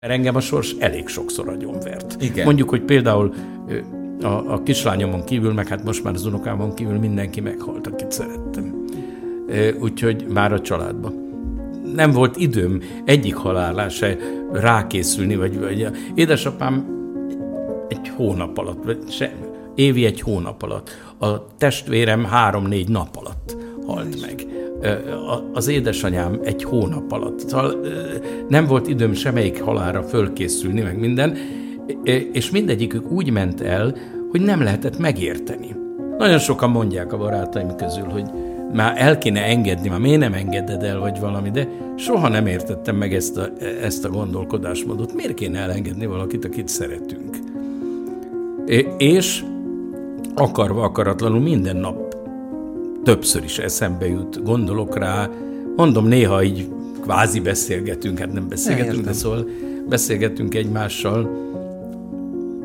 Engem a sors elég sokszor agyonvert. Igen. Mondjuk, hogy például a, a kislányomon kívül, meg hát most már az unokámon kívül mindenki meghalt, akit szerettem. Úgyhogy már a családban. Nem volt időm egyik halálá se rákészülni, vagy, vagy édesapám egy hónap alatt, vagy se, évi egy hónap alatt, a testvérem három-négy nap alatt halt meg az édesanyám egy hónap alatt. Szóval nem volt időm semmelyik halára fölkészülni, meg minden, és mindegyikük úgy ment el, hogy nem lehetett megérteni. Nagyon sokan mondják a barátaim közül, hogy már el kéne engedni, már miért nem engeded el, vagy valami, de soha nem értettem meg ezt a, ezt a gondolkodásmódot. Miért kéne elengedni valakit, akit szeretünk? És akarva, akaratlanul minden nap többször is eszembe jut, gondolok rá, mondom, néha így kvázi beszélgetünk, hát nem beszélgetünk, de szóval beszélgetünk egymással.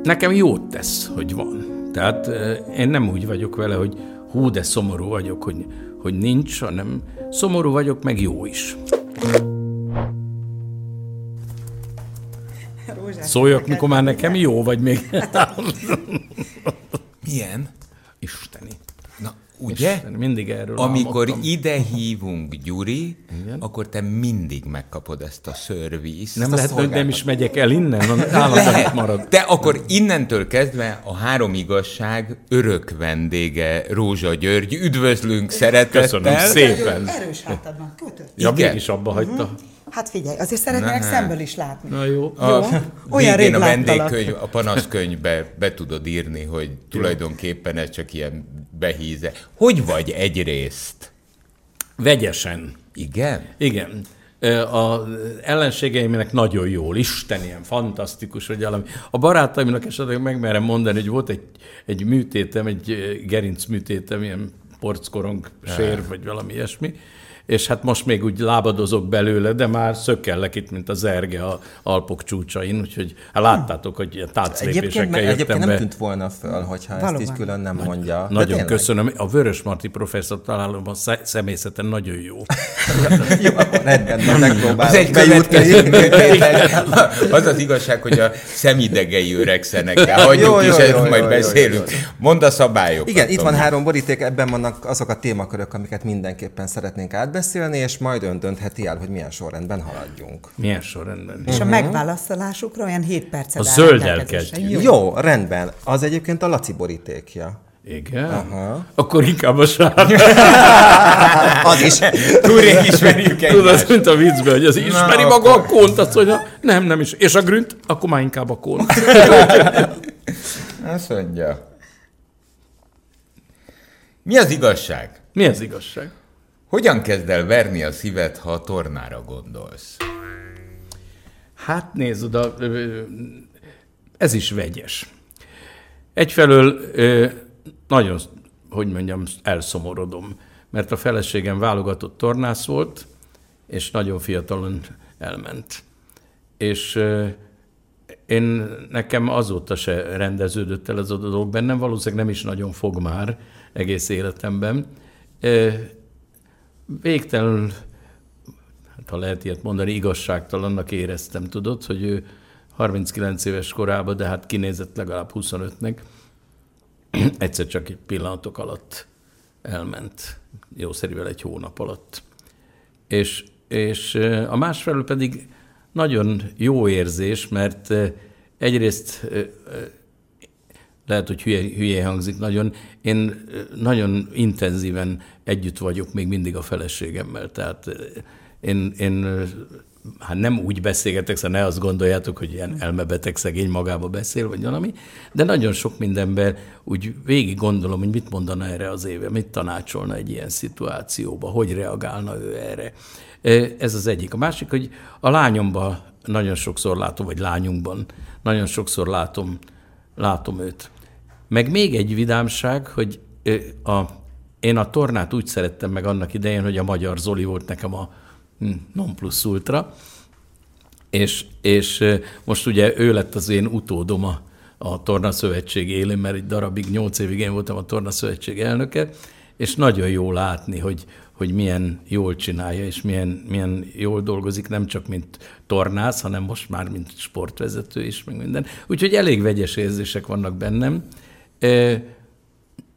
Nekem jót tesz, hogy van. Tehát én nem úgy vagyok vele, hogy hú, de szomorú vagyok, hogy, hogy nincs, hanem szomorú vagyok, meg jó is. Szóljak, mikor már nekem jó, vagy még... Milyen? Isteni. Ugye? mindig erről Amikor álmodtam. ide hívunk Gyuri, Igen? akkor te mindig megkapod ezt a szörvízt. Nem lehet, hogy nem is megyek el innen, állandóan marad. De akkor innentől kezdve a három igazság örök vendége Rózsa György. Üdvözlünk szeretettel. Köszönöm szépen. Erős hátadban kötött. Ja, mégis abba hagyta. Uh-huh. Hát figyelj, azért szeretnék szemből is látni. Na jó. A, jó? Olyan rég a vendégkönyv, a panaszkönyvbe be tudod írni, hogy tulajdonképpen ez csak ilyen behíze. Hogy vagy egyrészt? Vegyesen. Igen? Igen. A ellenségeimnek nagyon jól, Isten, ilyen fantasztikus, hogy valami. A barátaimnak esetleg megmerem mondani, hogy volt egy, egy műtétem, egy gerinc műtétem, ilyen porckorong sér, vagy valami ilyesmi, és hát most még úgy lábadozok belőle, de már szökkellek itt, mint az erge a Alpok csúcsain, úgyhogy hát láttátok, hogy a táclépésekkel egyébként, jöttem egyébként be. nem tűnt volna föl, hogyha Valóban. ezt így külön nem mondja. Nagyon köszönöm. A Vörös Marti professzor találom a személyzeten nagyon jó. jó, rendben, na megpróbálok az egy Az az igazság, hogy a szemidegei öregszenek el. Hagyjuk jó, is, jó, jó, majd jó, beszélünk. Jó, jó. Mondd a szabályokat. Igen, itt van három boríték, ebben vannak azok a témakörök, amiket mindenképpen szeretnénk át átbeszélni, és majd ön döntheti el, hogy milyen sorrendben haladjunk. Milyen sorrendben? És a megválaszolásukra olyan 7 percet A zölddel kezdjük. Jó. Jó, rendben. Az egyébként a Laci borítékja. Igen? Aha. Akkor inkább a sárga. az is. Túl rég ismerjük egymást. Tudod, mint a viccben, hogy az ismeri Na, maga akkor... a kont, azt mondja, nem, nem is. És a grünt, akkor már inkább a kont. azt mondja. Mi az igazság? Mi az igazság? Hogyan kezd el verni a szíved, ha a tornára gondolsz? Hát nézd oda, ez is vegyes. Egyfelől nagyon, hogy mondjam, elszomorodom, mert a feleségem válogatott tornász volt, és nagyon fiatalon elment. És én nekem azóta se rendeződött el ez a dolog bennem, valószínűleg nem is nagyon fog már egész életemben végtelenül, hát ha lehet ilyet mondani, igazságtalannak éreztem, tudod, hogy ő 39 éves korában, de hát kinézett legalább 25-nek, egyszer csak egy pillanatok alatt elment, jószerivel egy hónap alatt. És, és a másfelől pedig nagyon jó érzés, mert egyrészt lehet, hogy hülye, hülye hangzik nagyon, én nagyon intenzíven együtt vagyok még mindig a feleségemmel, tehát én, én hát nem úgy beszélgetek, szóval ne azt gondoljátok, hogy ilyen elmebeteg szegény magába beszél, vagy valami, de nagyon sok mindenben úgy végig gondolom, hogy mit mondana erre az éve, mit tanácsolna egy ilyen szituációba, hogy reagálna ő erre. Ez az egyik. A másik, hogy a lányomban nagyon sokszor látom, vagy lányunkban nagyon sokszor látom, látom őt. Meg még egy vidámság, hogy a, én a tornát úgy szerettem meg annak idején, hogy a magyar Zoli volt nekem a hm, non plus ultra, és, és most ugye ő lett az én utódom a, a Torna Szövetség élén, mert egy darabig, nyolc évig én voltam a Torna Szövetség elnöke, és nagyon jó látni, hogy, hogy milyen jól csinálja, és milyen, milyen jól dolgozik, nem csak mint tornász, hanem most már mint sportvezető is, meg minden. Úgyhogy elég vegyes érzések vannak bennem.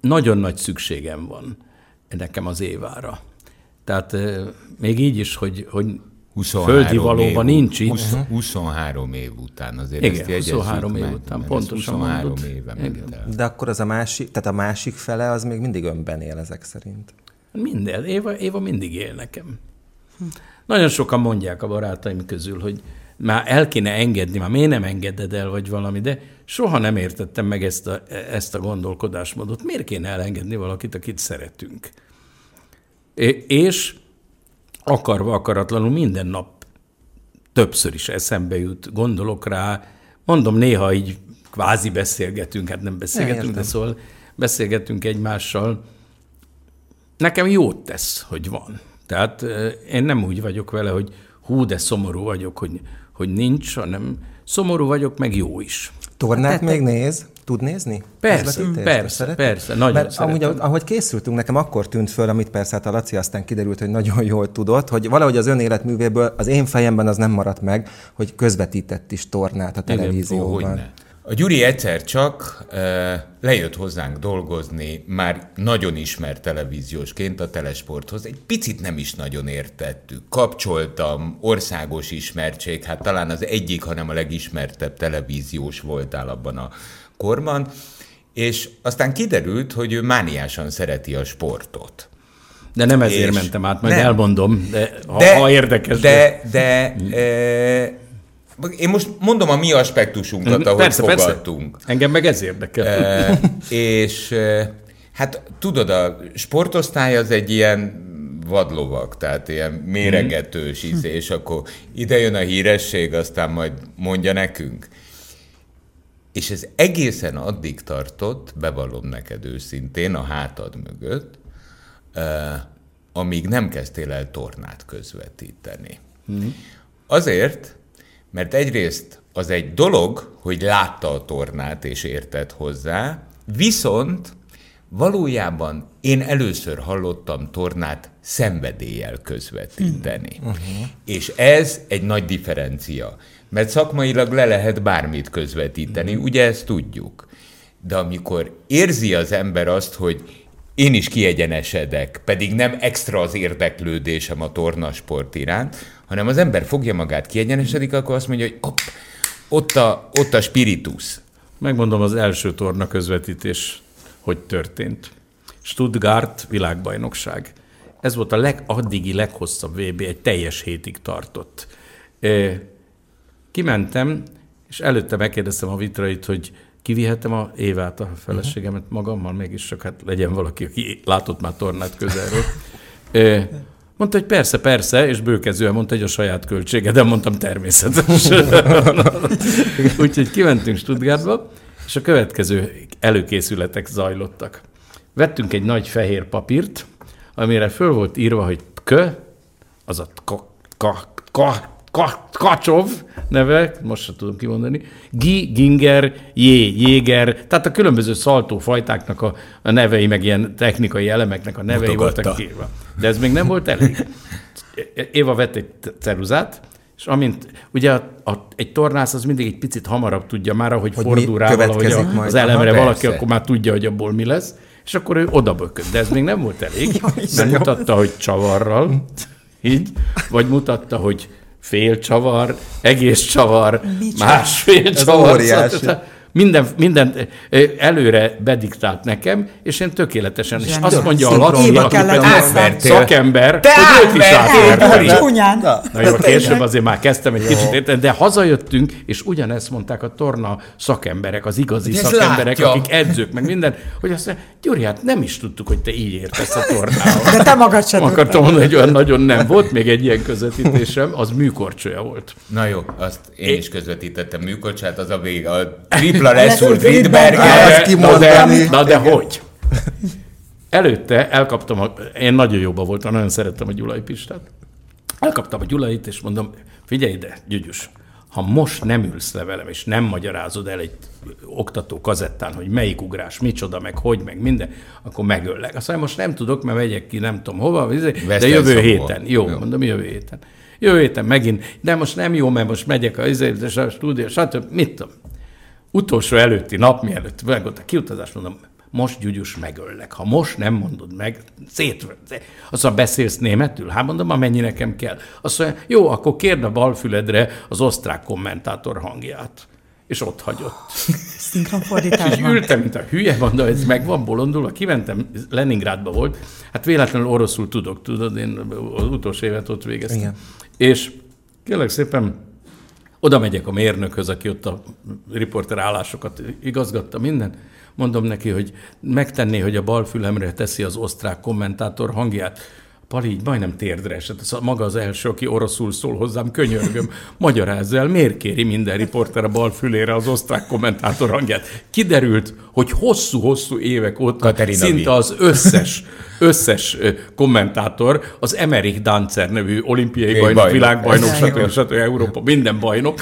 Nagyon nagy szükségem van nekem az évára. Tehát még így is, hogy, hogy 23 földi valóban év, nincs itt. 20, 23 év után azért Igen, ezt 23 év meg, után, pontosan 23 mondod. éve De akkor az a másik, tehát a másik fele az még mindig önben él ezek szerint. Minden. Éva, Éva mindig él nekem. Nagyon sokan mondják a barátaim közül, hogy már el kéne engedni, már miért nem engeded el, vagy valami, de soha nem értettem meg ezt a, ezt a gondolkodásmódot. Miért kéne elengedni valakit, akit szeretünk? És akarva, akaratlanul minden nap többször is eszembe jut, gondolok rá, mondom, néha így kvázi beszélgetünk, hát nem beszélgetünk, de szóval beszélgetünk egymással. Nekem jót tesz, hogy van. Tehát én nem úgy vagyok vele, hogy hú, de szomorú vagyok, hogy, hogy nincs, hanem szomorú vagyok, meg jó is. Tornát hát, még néz? Tud nézni? Persze, persze, Szereted? persze, nagyon Mert szeretem. amúgy, ahogy készültünk, nekem akkor tűnt föl, amit persze hát a Laci aztán kiderült, hogy nagyon jól tudott, hogy valahogy az ön életművéből az én fejemben az nem maradt meg, hogy közvetített is tornát a televízióban. Igen, ó, a Gyuri egyszer csak e, lejött hozzánk dolgozni, már nagyon ismert televíziósként a telesporthoz. Egy picit nem is nagyon értettük. Kapcsoltam, országos ismertség, hát talán az egyik, hanem a legismertebb televíziós voltál abban a korban, és aztán kiderült, hogy ő mániásan szereti a sportot. De nem ezért és mentem át, majd nem. elmondom, de ha, de, ha érdekes. De, de, de e, én most mondom a mi aspektusunkat, mhm. ahogy persze, fogadtunk. Persze. Engem meg ez érdekel. E, és e, hát tudod, a sportosztály az egy ilyen vadlovak, tehát ilyen méregetős mm. és akkor ide jön a híresség, aztán majd mondja nekünk. És ez egészen addig tartott, bevallom neked őszintén, a hátad mögött, amíg nem kezdtél el tornát közvetíteni. Mm. Azért, mert egyrészt az egy dolog, hogy látta a tornát és értett hozzá, viszont valójában én először hallottam tornát szenvedéllyel közvetíteni. Uh-huh. És ez egy nagy differencia, mert szakmailag le lehet bármit közvetíteni, uh-huh. ugye ezt tudjuk. De amikor érzi az ember azt, hogy én is kiegyenesedek, pedig nem extra az érdeklődésem a tornasport iránt, hanem az ember fogja magát, kiegyenesedik, akkor azt mondja, hogy op, ott a, ott a spiritus. Megmondom az első torna közvetítés, hogy történt. Stuttgart világbajnokság. Ez volt a leg, addigi leghosszabb VB, egy teljes hétig tartott. Kimentem, és előtte megkérdeztem a vitrait, hogy kivihetem a Évát, a feleségemet magammal, mégis csak hát legyen valaki, aki látott már tornát közelről. Mondta, hogy persze, persze, és bőkezően mondta, hogy a saját költsége, de mondtam természetes. Úgyhogy kimentünk Stuttgartba, és a következő előkészületek zajlottak. Vettünk egy nagy fehér papírt, amire föl volt írva, hogy kö, az a ka, ka, ka, Kacsov neve, most sem tudom kimondani, Gi, Ginger, Jé, Jéger, tehát a különböző szaltófajtáknak a, a nevei, meg ilyen technikai elemeknek a nevei Mutogatta. voltak írva. De ez még nem volt elég. Éva vett egy ceruzát, és amint, ugye a, a, egy tornász az mindig egy picit hamarabb tudja már, ahogy hogy fordul rá valahogy a, az elemre Aha, valaki, akkor már tudja, hogy abból mi lesz, és akkor ő oda bökött. De ez még nem volt elég, mert mutatta, hogy csavarral, így, vagy mutatta, hogy fél csavar, egész csavar, Micsoda? másfél Ez csavar. Óriási. Szóval, minden, minden előre bediktált nekem, és én tökéletesen, és azt mondja a Laci, aki szakember, te hogy őt is átverték. Na jó, később azért már kezdtem egy kicsit érteni, de hazajöttünk, és ugyanezt mondták a torna szakemberek, az igazi szakemberek, látja. akik edzők, meg minden, hogy azt mondja, Gyuri, hát nem is tudtuk, hogy te így értesz a tornához. De te magad sem Akartam mondani, hogy olyan nagyon nem volt, még egy ilyen közvetítésem, az műkorcsolya volt. Na jó, azt én is közvetítettem műkorcsát, az a vég, a tripla Dupla leszúrt Friedberger. Na de, na de hogy? Előtte elkaptam, a, én nagyon jóban voltam, nagyon szerettem a Gyulai Pistát. Elkaptam a Gyulait, és mondom, figyelj ide, Gyugyus, ha most nem ülsz le velem, és nem magyarázod el egy oktató kazettán, hogy melyik ugrás, micsoda, meg hogy, meg minden, akkor megöllek. Azt mondja, most nem tudok, mert megyek ki, nem tudom hova, de jövő Vesztelszomból. héten. Jó, Jó. mondom, jövő héten. Jövő héten megint, de most nem jó, mert most megyek a, izé- a stúdió, stb. Mit tudom. Utolsó előtti nap, mielőtt meg volt a kiutazás, mondom, most gyugyus megöllek. Ha most nem mondod meg, szét... Azt mondja, beszélsz németül? Hát mondom, amennyi nekem kell. Azt mondja, jó, akkor kérd a balfüledre az osztrák kommentátor hangját. És ott hagyott. És így Szinkronfordításban. ültem, mint a hülye, mondom, ez meg van bolondulva. Kimentem, Leningrádba volt, hát véletlenül oroszul tudok, tudod, én az utolsó évet ott végeztem. Igen. És kérlek szépen, oda megyek a mérnökhöz, aki ott a riporter állásokat igazgatta, minden. Mondom neki, hogy megtenné, hogy a bal fülemre teszi az osztrák kommentátor hangját. Pali így majdnem térdre esett. Ez a- maga az első, aki oroszul szól hozzám, könyörgöm, magyarázz el, miért kéri minden riporter a bal fülére az osztrák kommentátor hangját. Kiderült, hogy hosszú-hosszú évek óta Katerina szinte az összes, összes kommentátor, az Emerich Dancer nevű olimpiai Egy bajnok, bajnok. világbajnok, stb. stb. Európa, minden bajnok,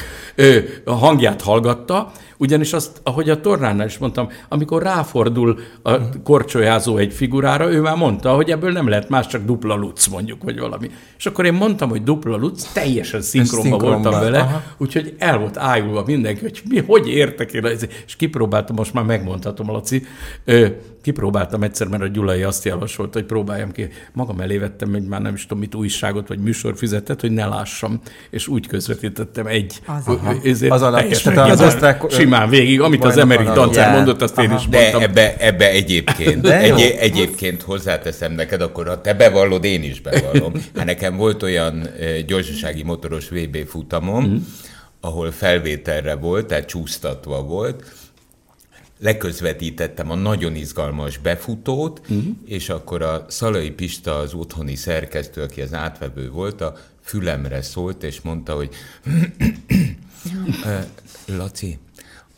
hangját hallgatta, ugyanis azt, ahogy a tornánál is mondtam, amikor ráfordul a korcsolyázó egy figurára, ő már mondta, hogy ebből nem lehet más, csak dupla luc mondjuk, vagy valami. És akkor én mondtam, hogy dupla luc, teljesen szinkronba szinkronban, voltam vele, aha. úgyhogy el volt ájulva mindenki, hogy mi, hogy értek én, ez- és kipróbáltam, most már megmondhatom, Laci, ö, kipróbáltam egyszer, mert a Gyulai azt javasolt, hogy próbáljam ki. Magam elé vettem egy már nem is tudom mit újságot, vagy műsorfüzetet, hogy ne lássam, és úgy közvetítettem egy. Az- ö, ö, ezért Az alatt- teljesen tehát az osztrák, simán végig, amit az bajnok Emerik Ja. mondott, azt én is De mondtam. ebbe, ebbe egyébként, De egy, egyébként hozzáteszem neked, akkor ha te bevallod, én is bevallom. Hát nekem volt olyan gyorsasági motoros VB futamom, Mhm. ahol felvételre volt, tehát csúsztatva volt, leközvetítettem a nagyon izgalmas befutót, uh-huh. és akkor a Szalai Pista, az otthoni szerkesztő, aki az átvevő volt, a fülemre szólt, és mondta, hogy Laci,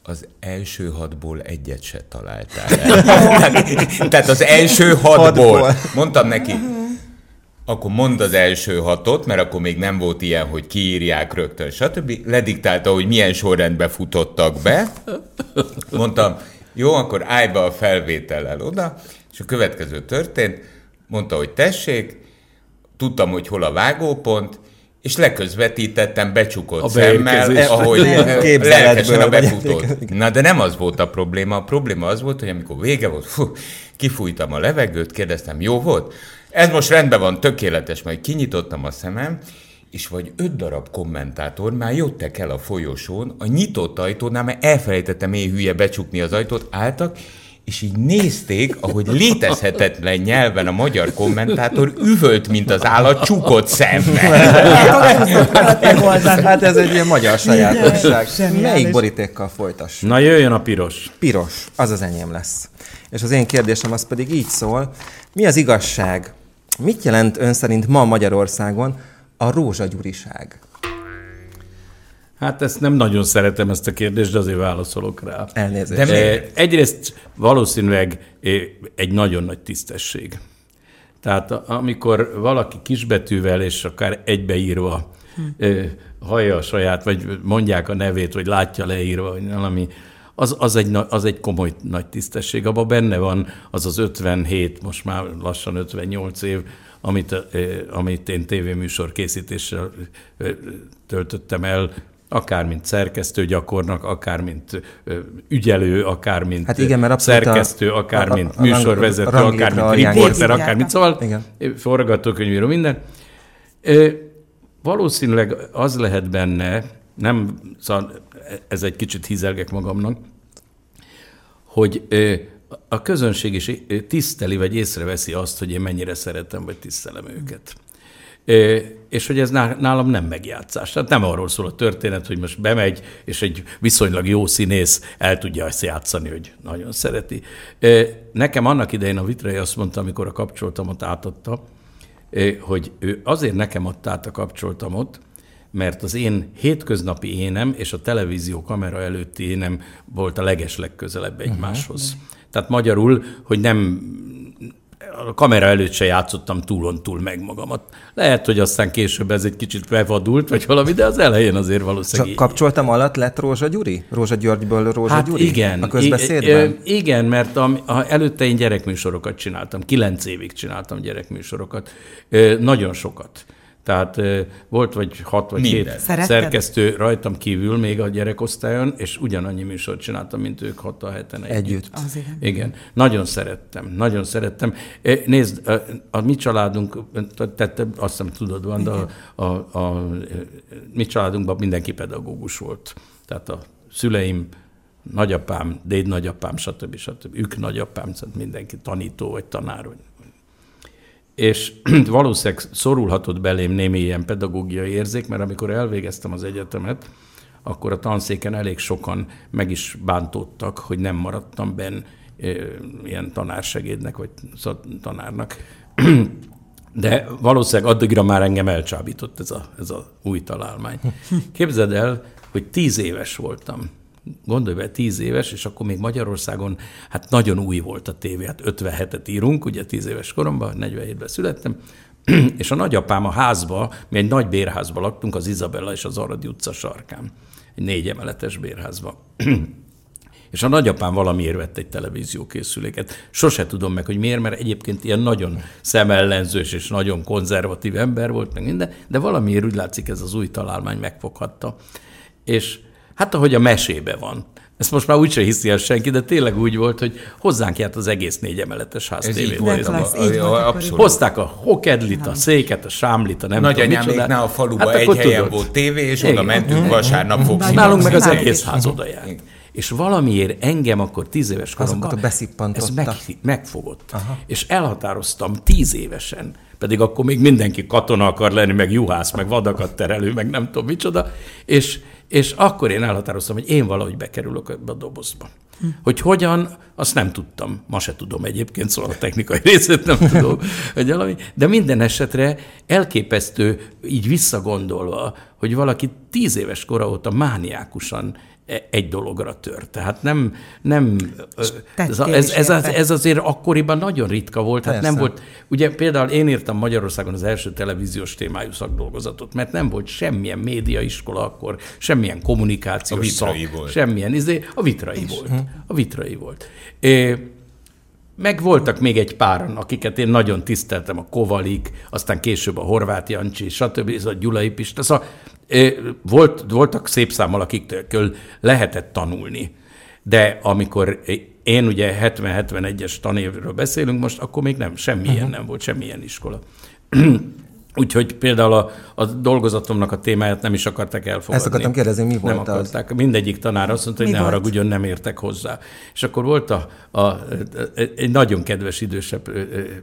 az első hatból egyet se találtál tehát, tehát az első hatból. Hatból. Mondtam neki, akkor mondd az első hatot, mert akkor még nem volt ilyen, hogy kiírják rögtön, stb. Lediktálta, hogy milyen sorrendbe futottak be. Mondtam, jó, akkor állj be a felvétellel oda, és a következő történt. Mondta, hogy tessék, tudtam, hogy hol a vágópont, és leközvetítettem becsukott A szemmel, ahogy eh, képzeletből lelkesen a befutót. Na, de nem az volt a probléma. A probléma az volt, hogy amikor vége volt, fú, kifújtam a levegőt, kérdeztem, jó volt? Ez most rendben van, tökéletes, majd kinyitottam a szemem, és vagy öt darab kommentátor már jöttek el a folyosón, a nyitott ajtónál, mert elfelejtettem én hülye becsukni az ajtót, álltak, és így nézték, ahogy létezhetetlen nyelven a magyar kommentátor üvölt, mint az állat, csukott szemmel. Hát ez egy ilyen magyar sajátosság. Melyik borítékkal folytass? Na jöjjön a piros. Piros, az az enyém lesz. És az én kérdésem az pedig így szól, mi az igazság? Mit jelent ön szerint ma Magyarországon a rózsagyuriság? Hát ezt nem nagyon szeretem ezt a kérdést, de azért válaszolok rá. Elnézést. De miért? Eh, Egyrészt valószínűleg eh, egy nagyon nagy tisztesség. Tehát amikor valaki kisbetűvel és akár egybeírva eh, hallja a saját, vagy mondják a nevét, vagy látja leírva, vagy valami, az, az, egy, az egy komoly nagy tisztesség. Abban benne van az az 57, most már lassan 58 év, amit, amit én tévéműsor készítéssel töltöttem el, akár mint szerkesztő gyakornak, akár mint ügyelő, akár mint Hát igen, mert a- szerkesztő, akár a- a- mint a rang- műsorvezető, akár mint riporter, akár mint szóval Igen. forgatókönyvíró, minden. Valószínűleg az lehet benne, nem, szóval ez egy kicsit hízelgek magamnak, hogy a közönség is tiszteli, vagy észreveszi azt, hogy én mennyire szeretem, vagy tisztelem őket. És hogy ez ná- nálam nem megjátszás. Tehát nem arról szól a történet, hogy most bemegy, és egy viszonylag jó színész el tudja ezt játszani, hogy nagyon szereti. Nekem annak idején a Vitrai azt mondta, amikor a kapcsoltamot átadta, hogy ő azért nekem adta át a kapcsoltamot, mert az én hétköznapi énem és a televízió kamera előtti énem volt a legeslegközelebb egymáshoz. Uh-huh. Tehát magyarul, hogy nem a kamera előtt se játszottam túlon túl meg magamat. Lehet, hogy aztán később ez egy kicsit bevadult, vagy valami, de az elején azért valószínűleg... Csak kapcsoltam alatt lett Rózsa Gyuri? Rózsa Györgyből Rózsa Hát Gyuri? igen. A közbeszédben? I- igen, mert a, a, előtte én gyerekműsorokat csináltam. Kilenc évig csináltam gyerekműsorokat. Ö, nagyon sokat. Tehát volt vagy hat vagy Minden. hét Szeretted? szerkesztő rajtam kívül még a gyerekosztályon, és ugyanannyi műsort csináltam, mint ők hat a heten együtt. Együtt. Az igen. Igen, nagyon szerettem, nagyon szerettem. Nézd, a, a mi családunk, te, te azt hiszem tudod, van, de a, a, a, mi családunkban mindenki pedagógus volt. Tehát a szüleim, nagyapám, déd nagyapám, stb. stb. Ők nagyapám, tehát mindenki tanító vagy tanár. Vagy. És valószínűleg szorulhatott belém némi ilyen pedagógiai érzék, mert amikor elvégeztem az egyetemet, akkor a tanszéken elég sokan meg is bántódtak, hogy nem maradtam benn ilyen tanársegédnek, vagy tanárnak. De valószínűleg addigra már engem elcsábított ez a, ez a új találmány. Képzeld el, hogy tíz éves voltam. Gondolj be, tíz éves, és akkor még Magyarországon hát nagyon új volt a tévé. Hát 57-et írunk, ugye tíz éves koromban, 47-ben születtem, és a nagyapám a házba, mi egy nagy bérházba laktunk, az Izabella és az Aradi utca sarkán. Egy négy emeletes bérházba. És a nagyapám valamiért vett egy televíziókészüléket. Sose tudom meg, hogy miért, mert egyébként ilyen nagyon szemellenzős és nagyon konzervatív ember volt, meg minden, de valamiért úgy látszik ez az új találmány megfoghatta. És hát ahogy a mesébe van, ezt most már úgyse hiszi el senki, de tényleg úgy volt, hogy hozzánk járt az egész négy emeletes ház Ez így volt. klassz, a- így a- abszolút. Hozták a hokedlit, a széket, a sámlit, a nem tudom Nagyanyáméknál a faluban Hát egy helyen tudod. volt tévé, és Igen. oda mentünk vasárnap fogszín. Nálunk meg az egész ház oda járt. És valamiért engem akkor tíz éves koromban ez meg, megfogott. Aha. És elhatároztam tíz évesen, pedig akkor még mindenki katona akar lenni, meg juhász, meg vadakat terelő, meg nem tudom micsoda, és, és akkor én elhatároztam, hogy én valahogy bekerülök ebbe a dobozba. Hogy hogyan, azt nem tudtam. Ma se tudom egyébként, szóval a technikai részét nem tudom, hogy valami. De minden esetre elképesztő, így visszagondolva, hogy valaki tíz éves kora óta mániákusan egy dologra tört. Tehát nem, nem ez, ez, ez, az, ez azért akkoriban nagyon ritka volt. Hát nem volt, ugye például én írtam Magyarországon az első televíziós témájú szakdolgozatot, mert nem volt semmilyen médiaiskola akkor, semmilyen kommunikációs A Vitrai szak, volt. semmilyen, izé, a vitrai volt. A vitrai volt. É, meg voltak még egy páran, akiket én nagyon tiszteltem, a Kovalik, aztán később a Horváth Jancsi, stb. Ez a Gyulai Pista. Szóval volt, voltak szép számmal, akiktől lehetett tanulni. De amikor én ugye 70-71-es tanévről beszélünk most, akkor még nem, semmilyen uh-huh. nem volt, semmilyen iskola. Úgyhogy például a, a dolgozatomnak a témáját nem is akarták elfogadni. Ezt akartam kérdezni, mi Nem volt az? akarták. Mindegyik tanár azt mondta, hogy Mi ne volt? haragudjon, nem értek hozzá. És akkor volt a, a, egy nagyon kedves idősebb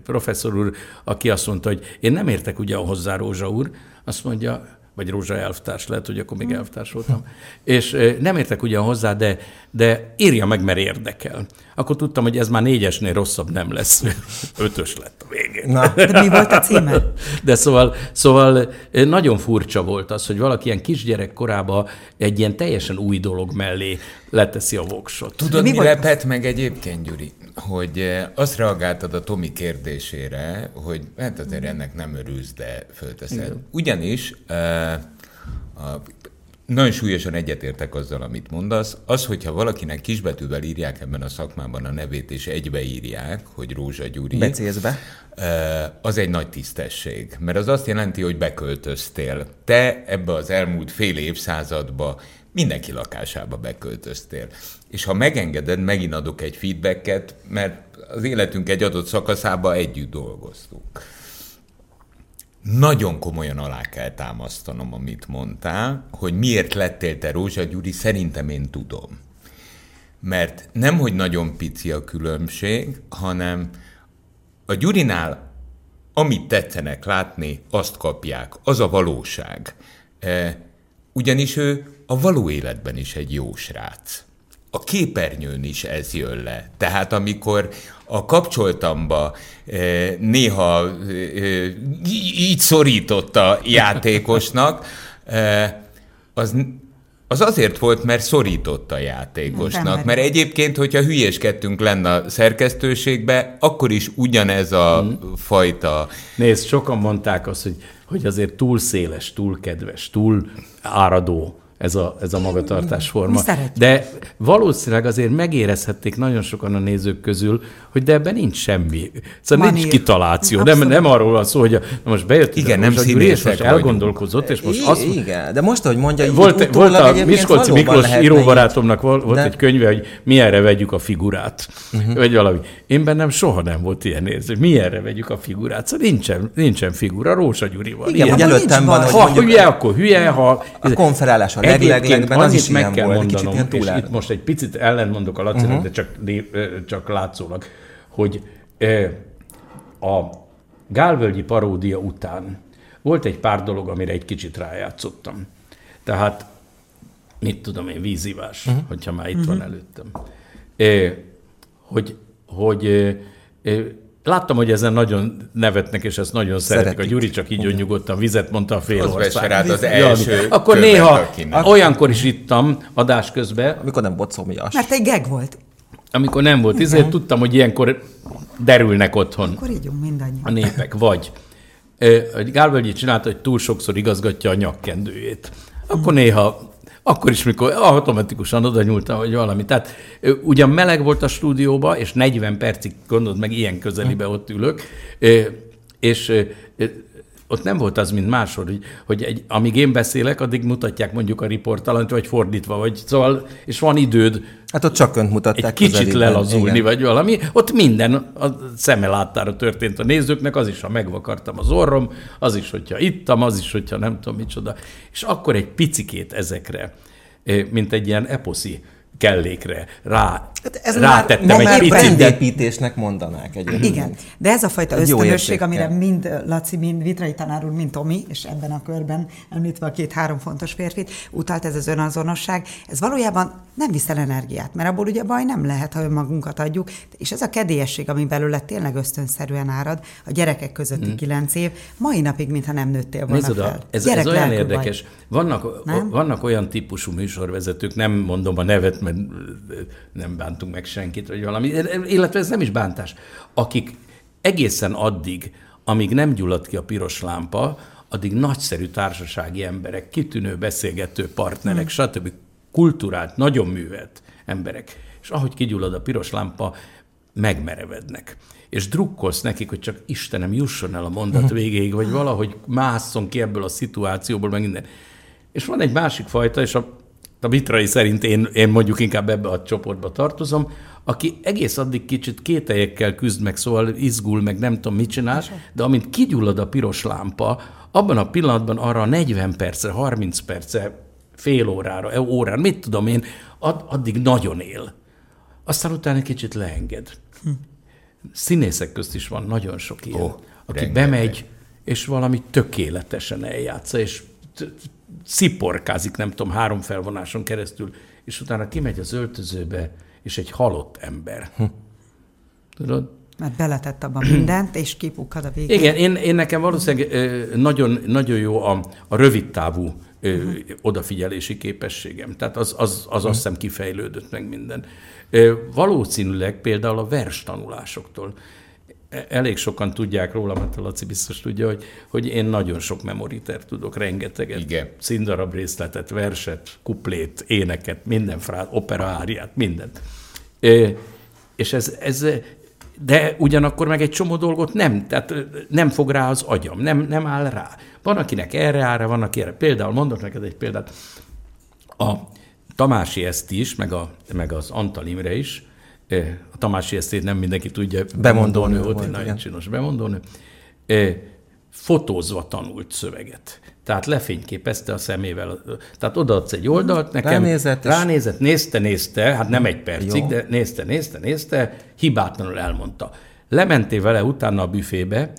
professzor úr, aki azt mondta, hogy én nem értek ugyan hozzá, Rózsa úr. Azt mondja, vagy Rózsa elvtárs, lehet, hogy akkor még elvtárs voltam. És nem értek ugyan hozzá, de, de írja meg, mert érdekel. Akkor tudtam, hogy ez már négyesnél rosszabb nem lesz. Ötös lett a végén. Na, De mi volt a címe? De szóval, szóval nagyon furcsa volt az, hogy valaki ilyen kisgyerek korában egy ilyen teljesen új dolog mellé leteszi a voksot. Tudod, De mi mi, volt- lepett meg egyébként, Gyuri? Hogy eh, azt reagáltad a Tomi kérdésére, hogy hát azért ennek nem örülsz, de fölteszed. Ugyanis eh, a, nagyon súlyosan egyetértek azzal, amit mondasz. Az, hogyha valakinek kisbetűvel írják ebben a szakmában a nevét, és egybeírják, hogy Rózsa Gyuri, becézbe. Eh, az egy nagy tisztesség, mert az azt jelenti, hogy beköltöztél. Te ebbe az elmúlt fél évszázadba mindenki lakásába beköltöztél. És ha megengeded, megint adok egy feedbacket, mert az életünk egy adott szakaszába együtt dolgoztunk. Nagyon komolyan alá kell támasztanom, amit mondtál, hogy miért lettél te Rózsa Gyuri, szerintem én tudom. Mert nem, hogy nagyon pici a különbség, hanem a Gyurinál, amit tetszenek látni, azt kapják. Az a valóság. E, ugyanis ő a való életben is egy jó srác. A képernyőn is ez jön le. Tehát amikor a kapcsoltamba e, néha e, e, í- így szorított a játékosnak, e, az az azért volt, mert szorított a játékosnak. Mert egyébként, hogyha hülyéskedtünk lenne a szerkesztőségbe, akkor is ugyanez a Hmm. fajta... Nézd, sokan mondták azt, hogy, hogy azért túl széles, túl kedves, túl áradó ez a, ez a magatartásforma. Mi. De valószínűleg azért megérezhették nagyon sokan a nézők közül, hogy de ebben nincs semmi. Szóval nincs Manír. kitalálció. Nem, Abszolút. nem arról van szó, hogy a, na most bejött Igen, nem Gyuri, és most elgondolkozott, és most I- azt, Igen, de most, hogy mondja, volt, volt a Miskolci Miklós íróbarátomnak volt, volt De- egy könyve, hogy milyenre vegyük a figurát, uh-huh. vagy valami. Én bennem soha nem volt ilyen érzés, hogy milyenre vegyük a figurát. Szóval nincsen, nincsen figura, Rósa Gyuri van. Igen, Ilyen. hogy előttem nincs van, hogy Ha mondjuk hülye, akkor hülye, ha... a konferálás a Egyébként az annyit is meg kell volt, kicsit mondanom, ilyen és itt most egy picit ellentmondok a Lacinak, uh-huh. de csak, csak látszólag, hogy a Gálvölgyi paródia után volt egy pár dolog, amire egy kicsit rájátszottam. Tehát, mit tudom én, vízivás, uh-huh. hogyha már itt uh-huh. van előttem. Hogy, hogy láttam, hogy ezen nagyon nevetnek, és ezt nagyon szeretik. Szeretik. A Gyuri csak így nyugodtan vizet mondta a fél Az ország. az első Akkor néha, olyankor is ittam adás közben, Amikor nem bocomjas. Mert egy geg volt. amikor nem volt izé, tudtam, hogy ilyenkor derülnek otthon Akkor ígyunk mindannyian. a népek. Vagy hogy Gálvölgyi csinálta, hogy túl sokszor igazgatja a nyakkendőjét. Akkor néha, akkor is, mikor automatikusan oda nyúltam, vagy valami. Tehát ugyan meleg volt a stúdióba, és 40 percig gondolod meg, ilyen közelibe ott ülök, és ott nem volt az, mint máshol, hogy, hogy egy, amíg én beszélek, addig mutatják mondjuk a riportalant, vagy fordítva, vagy szóval, és van időd Hát ott csak önt mutatták egy kicsit lelazulni, Igen. vagy valami. Ott minden a szeme láttára történt a nézőknek, az is, ha megvakartam az orrom, az is, hogyha ittam, az is, hogyha nem tudom micsoda. És akkor egy picikét ezekre, eh, mint egy ilyen eposzi kellékre rá, Hát ez rátettem már, egy picit. brandépítésnek mondanák egyébként. Igen, de ez a fajta Egy ösztönösség, amire mind Laci, mind Vitrai tanár úr, mind Tomi, és ebben a körben említve a két-három fontos férfit, utalt ez az önazonosság, ez valójában nem viszel energiát, mert abból ugye baj nem lehet, ha önmagunkat adjuk, és ez a kedélyesség, ami belőle tényleg ösztönszerűen árad, a gyerekek közötti kilenc év, mai napig, mintha nem nőttél volna Nézd oda, fel. ez, ez olyan érdekes. Vannak, vannak olyan típusú műsorvezetők, nem mondom a nevet, mert nem bántunk meg senkit, vagy valami, illetve ez nem is bántás, akik egészen addig, amíg nem gyullad ki a piros lámpa, addig nagyszerű társasági emberek, kitűnő beszélgető partnerek, hmm. stb. kulturált, nagyon művelt emberek. És ahogy kigyullad a piros lámpa, megmerevednek. És drukkolsz nekik, hogy csak Istenem, jusson el a mondat végéig, vagy valahogy másszon ki ebből a szituációból, meg minden. És van egy másik fajta, és a, a vitrai szerint én, én mondjuk inkább ebbe a csoportba tartozom, aki egész addig kicsit kételyekkel küzd meg, szóval izgul, meg nem tudom, mit csinál, de amint kigyullad a piros lámpa, abban a pillanatban arra 40 percre, 30 percre, fél órára, órára, mit tudom én, ad, addig nagyon él. Aztán utána egy kicsit leenged. Színészek közt is van nagyon sok ilyen, oh, aki rengeteg. bemegy, és valami tökéletesen eljátsza, és sziporkázik, nem tudom, három felvonáson keresztül, és utána kimegy az öltözőbe, és egy halott ember. Tudod? Mert beletett abban mindent, és kipukkad a végén. Igen, én, én nekem valószínűleg nagyon, nagyon jó a, a rövid távú ö, odafigyelési képességem. Tehát az, az, az azt hiszem kifejlődött meg minden. Valószínűleg például a verstanulásoktól e- elég sokan tudják róla, mert a Laci biztos tudja, hogy, hogy én nagyon sok memoriter tudok, rengeteget. Igen. Színdarab részletet, verset, kuplét, éneket, minden frá, opera áriát, mindent. Ö, és ez, ez, de ugyanakkor meg egy csomó dolgot nem, tehát nem fog rá az agyam, nem, nem áll rá. Van, akinek erre áll rá, van, aki erre. Például mondok neked egy példát. A Tamási Eszti is, meg, a, meg az Antal Imre is, a Tamási Esztét nem mindenki tudja, Bemondónő volt, volt, egy nagyon csinos bemondónő, ö, fotózva tanult szöveget. Tehát lefényképezte a szemével. Tehát odaadsz egy oldalt nekem. Ránézett, és- Ránézett, nézte, nézte, hát nem egy percig, Jó. de nézte, nézte, nézte, hibátlanul elmondta. Lementél vele utána a büfébe,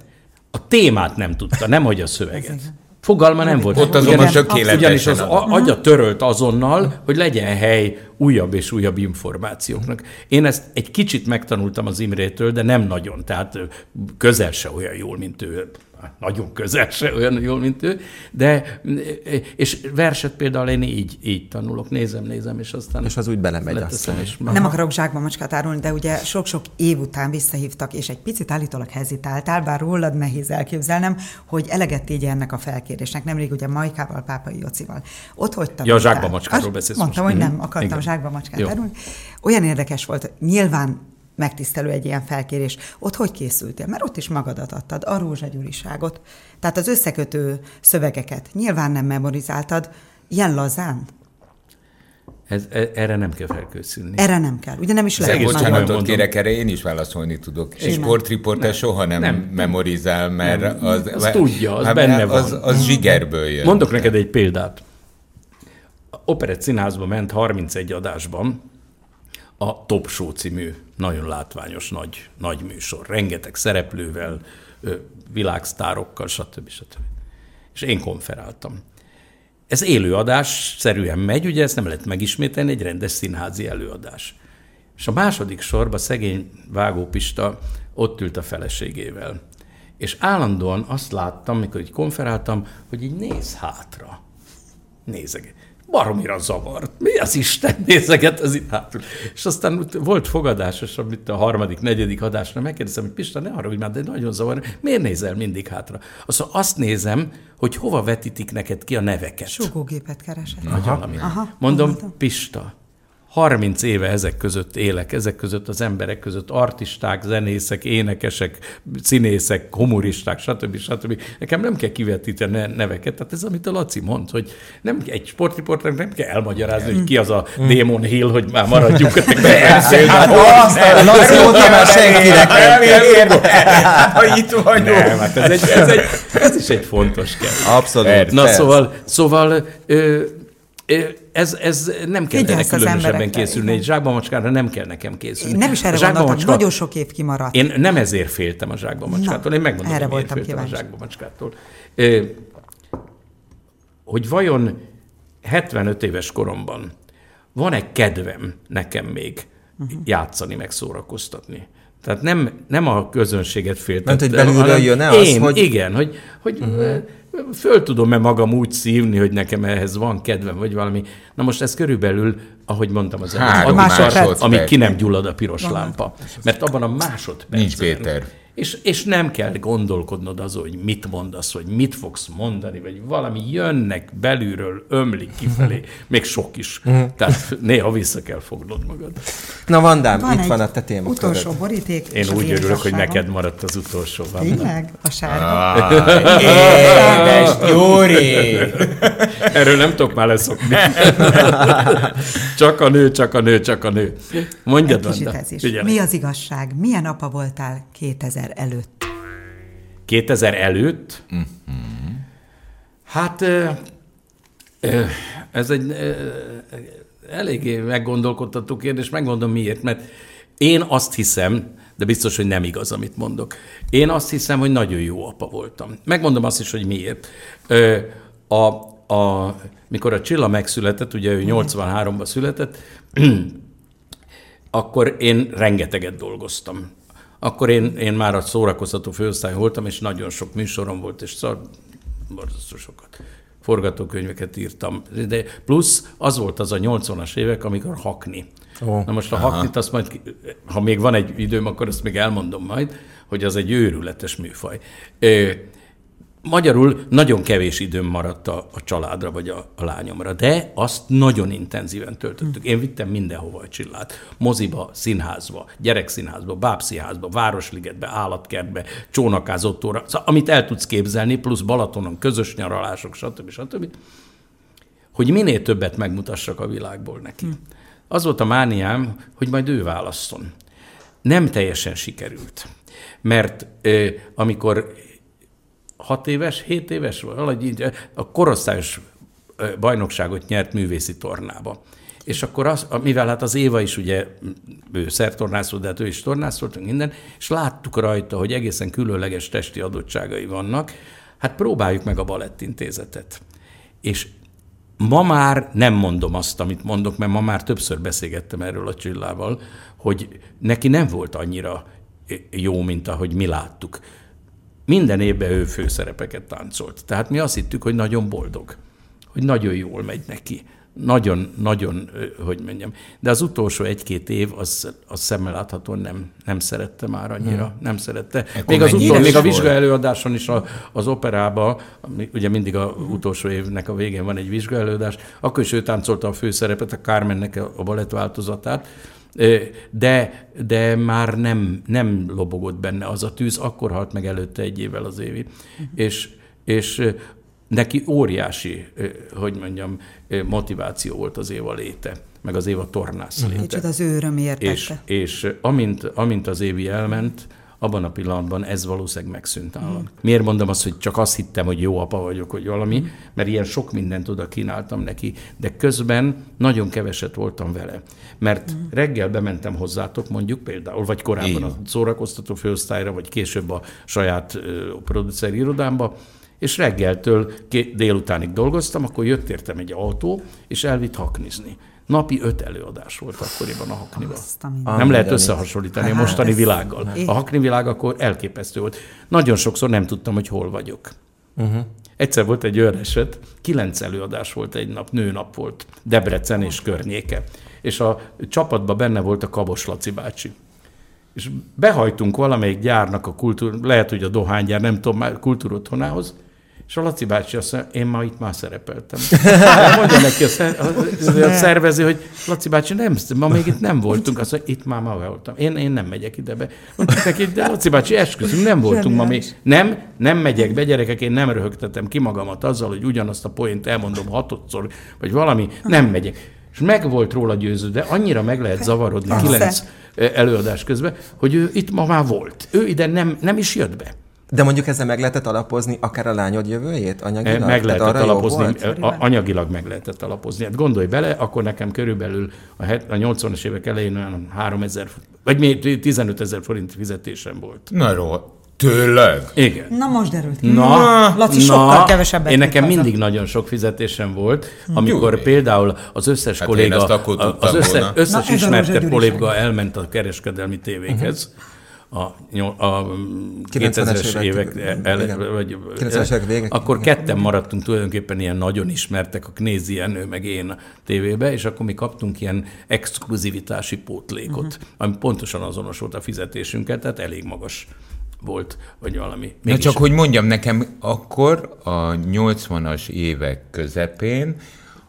a témát nem tudta, nem hogy a szöveget. Fogalma nem volt. Ott azonban tökéletesen Ugyanis az agya törölt azonnal, hogy legyen hely újabb és újabb információknak. Én ezt egy kicsit megtanultam az Imrétől, de nem nagyon, tehát közel se olyan jól, mint ő. Nagyon közel se olyan jól, mint ő, de és verset például én így, így tanulok, nézem, nézem, és aztán... És az úgy belemegy aztán. és Nem akarok zsákba macskát árulni, de ugye sok-sok év után visszahívtak, és egy picit állítólag hezitáltál, bár rólad nehéz elképzelnem, hogy eleget tégy ennek a felkérésnek. Nemrég ugye Majkával, Pápai Jocival. Ott hogy Ja, zsákba macskáról beszélsz Mondtam, most. hogy nem, Mhm. akartam Igen. zsákba macskát Jó. árulni. Olyan érdekes volt, nyilván megtisztelő egy ilyen felkérés. Ott hogy készültél? Mert ott is magadat adtad, a rózsagyuriságot. Tehát az összekötő szövegeket nyilván nem memorizáltad, ilyen lazán. Ez, e- erre nem kell felkészülni. Erre nem kell. Ugye nem is lehet. Bocsánatot mondom. kérek, erre én is válaszolni tudok. Simán. sportriporter soha nem, Nem. memorizál, mert Nem. az... Az tudja, az hát, benne az, van. Az zsigerből jön. Mondok neked egy példát. Operett Színházba ment 31 adásban a Top Show című nagyon látványos nagy, nagy műsor. Rengeteg szereplővel, világsztárokkal, stb. stb. És én konferáltam. Ez élőadás szerűen megy, ugye ezt nem lehet megismételni, egy rendes színházi előadás. És a második sorban szegény Vágó Pista ott ült a feleségével. És állandóan azt láttam, mikor így konferáltam, hogy így néz hátra. Nézeg. Baromira zavart. Mi az Isten nézeget az itt hátul? És aztán volt fogadás, és amit a harmadik, negyedik adásra megkérdezem, hogy Pista, ne arra, hogy már de nagyon zavar, miért nézel mindig hátra? Azt mondja, azt nézem, hogy hova vetítik neked ki a neveket. Sugógépet keresett. Valami. Aha, Mondom, gondoltam. Pista, 30 éve ezek között élek, ezek között az emberek között artisták, zenészek, énekesek, színészek, humoristák, stb. stb. Nekem nem kell kivetíteni ne- neveket. Tehát ez, amit a Laci mond, hogy nem egy sportriporternek nem kell elmagyarázni, hogy ki az a Démon Hill, hogy már maradjunk. Laci óta már senkinek nem. Ha itt vagyok. Nem, hát ez, egy, ez, egy, ez is egy fontos kell. Abszolút. Na persze. szóval, szóval ez, ez nem kell Figyelsz az különösebben készülni. igen. Egy zsákba macskára nem kell nekem készülni. Én nem is erre A gondoltam, macska- nagyon sok év kimaradt. Én nem ezért féltem a zsákba macskától. Én megmondom, erre hogy miért voltam féltem a kíváncsi. zsákba macskától. Ö, Hogy vajon 75 éves koromban van-e kedvem nekem még Mhm. játszani, meg szórakoztatni? Tehát nem, nem a közönséget féltettem. Mert hogy belülről jön-e az, én, hogy- Igen, hogy, hogy uh-huh. Föl tudom-e magam úgy szívni, hogy nekem ehhez van kedvem, vagy valami. Na most ez körülbelül, ahogy mondtam az előbb, amíg ki nem gyullad a piros lámpa. Mert abban a másodpercben... Nincs Péter. És, és nem kell gondolkodnod azon, hogy mit mondasz, vagy mit fogsz mondani, vagy valami jönnek belülről, ömlik kifelé, még sok is. Tehát néha vissza kell fognod magad. Na Vandám, itt egy van a te témaköröd. Utolsó boríték. Én az úgy örülök, hogy neked maradt az utolsó. Vanda. Tényleg? A sárga? Édes Gyuri! Erről nem tudok már leszokni. csak a nő, csak a nő, csak a nő. Mondjad. Figyelek. Mi az igazság? Milyen apa voltál 2000 előtt? 2000 előtt? Mhm. Hát ö, ö, ez egy ö, eléggé meggondolkodtató kérdés, megmondom miért, mert én azt hiszem, de biztos, hogy nem igaz, amit mondok. Én azt hiszem, hogy nagyon jó apa voltam. Megmondom azt is, hogy miért. Ö, a, a, mikor a Csilla megszületett, ugye ő 83-ban született, akkor én rengeteget dolgoztam. Akkor én, én már a szórakoztató főosztály voltam, és nagyon sok műsorom volt, és szar, borzasztó sokat. Forgatókönyveket írtam. De plusz az volt az a 80-as évek, amikor hakni. Ó. Na most a haknit, azt majd, ha még van egy időm, akkor azt még elmondom majd, hogy az egy őrületes műfaj. Magyarul nagyon kevés időm maradt a, a családra vagy a, a lányomra, de azt nagyon intenzíven töltöttük. Én vittem mindenhova a csillát. Moziba, színházba, gyerekszínházba, bábszínházba, városligetbe, állatkertbe, csónakázottóra, szóval amit el tudsz képzelni, plusz Balatonon közös nyaralások, stb. stb. Hogy minél többet megmutassak a világból neki. Az volt a mániám, hogy majd ő válasszon. Nem teljesen sikerült. Mert ö, amikor hat éves, hét éves, valahogy a korosztályos bajnokságot nyert művészi tornába. És akkor az, mivel hát az Éva is ugye, ő szertornász volt, de hát ő is tornász volt, meg minden, és láttuk rajta, hogy egészen különleges testi adottságai vannak, hát próbáljuk meg a balettintézetet. És ma már nem mondom azt, amit mondok, mert ma már többször beszélgettem erről a Csillával, hogy neki nem volt annyira jó, mint ahogy mi láttuk minden évben ő főszerepeket táncolt. Tehát mi azt hittük, hogy nagyon boldog, hogy nagyon jól megy neki nagyon-nagyon, hogy mondjam, de az utolsó egy-két év, az, az szemmel láthatóan nem, nem szerette már annyira, hmm. nem szerette. Ekkor még az utol, még a vizsga előadáson is a, az operába, ugye mindig a utolsó évnek a végén van egy vizsga előadás, akkor is ő táncolta a főszerepet, a Carmennek a balett változatát, de, de már nem, nem lobogott benne az a tűz, akkor halt meg előtte egy évvel az évi. Uh-huh. És, és neki óriási, hogy mondjam, motiváció volt az Éva léte, meg az Éva tornász léte. Kicsit az ő örömért és, és amint, amint az Évi elment, abban a pillanatban ez valószínűleg megszűnt állam. Mm. Miért mondom azt, hogy csak azt hittem, hogy jó apa vagyok, hogy valami, mert ilyen sok mindent oda kínáltam neki, de közben nagyon keveset voltam vele. Mert mm. reggel bementem hozzátok mondjuk például, vagy korábban Én. a szórakoztató főosztályra, vagy később a saját uh, producer irodámba, és reggeltől két délutánig dolgoztam, akkor jött értem egy autó, és elvitt haknizni. Napi öt előadás volt akkoriban a haknival. Nem lehet összehasonlítani a mostani világgal. A hakni világ akkor elképesztő volt. Nagyon sokszor nem tudtam, hogy hol vagyok. Uh-huh. Egyszer volt egy olyan eset, kilenc előadás volt egy nap, nőnap volt, Debrecen és környéke. És a csapatban benne volt a Kabos Laci bácsi. És behajtunk valamelyik gyárnak a kultúr, lehet, hogy a dohánygyár, nem tudom, már kultúrotthonához, és a Laci bácsi azt mondja, én ma itt már szerepeltem. Mondja neki a, szer, a, a szervező, hogy Laci bácsi, nem, ma még itt nem voltunk. Azt mondja, itt már ma voltam. Én, én nem megyek ide be. Mondtuk neki, de Laci bácsi, esküszünk, nem voltunk ma még. Nem, nem megyek be, gyerekek, én nem röhögtetem ki magamat azzal, hogy ugyanazt a poént elmondom hatodszor, vagy valami, nem megyek. És meg volt róla győződve, annyira meg lehet zavarodni kilenc előadás közben, hogy ő itt ma már volt. Ő ide nem, nem is jött be. De mondjuk ezzel meg lehetett alapozni akár a lányod jövőjét anyagilag? Meg lehetett alapozni, a, anyagilag meg lehetett alapozni. Hát gondolj bele, akkor nekem körülbelül a, a 80-as évek elején olyan 3000, vagy még 15 ezer forint fizetésem volt. Na, ró, Tényleg? Igen. Na most derült ki. Na, Laci na, sokkal kevesebbet. Én nekem mindig nagyon sok fizetésem volt, amikor Gyuri. például az összes hát kolléga, az összes, összes ismertebb kolléga elment a kereskedelmi tévékhez, uh-huh a, a 2000-es évek, el, igen, vagy, 90-es évek végek. Akkor ketten maradtunk tulajdonképpen ilyen nagyon ismertek, a Knézi Jenő meg én a tévébe, és akkor mi kaptunk ilyen exkluzivitási pótlékot, uh-huh. ami pontosan azonos volt a fizetésünket, tehát elég magas volt, vagy valami. Na csak, hogy mondjam nekem, akkor a 80-as évek közepén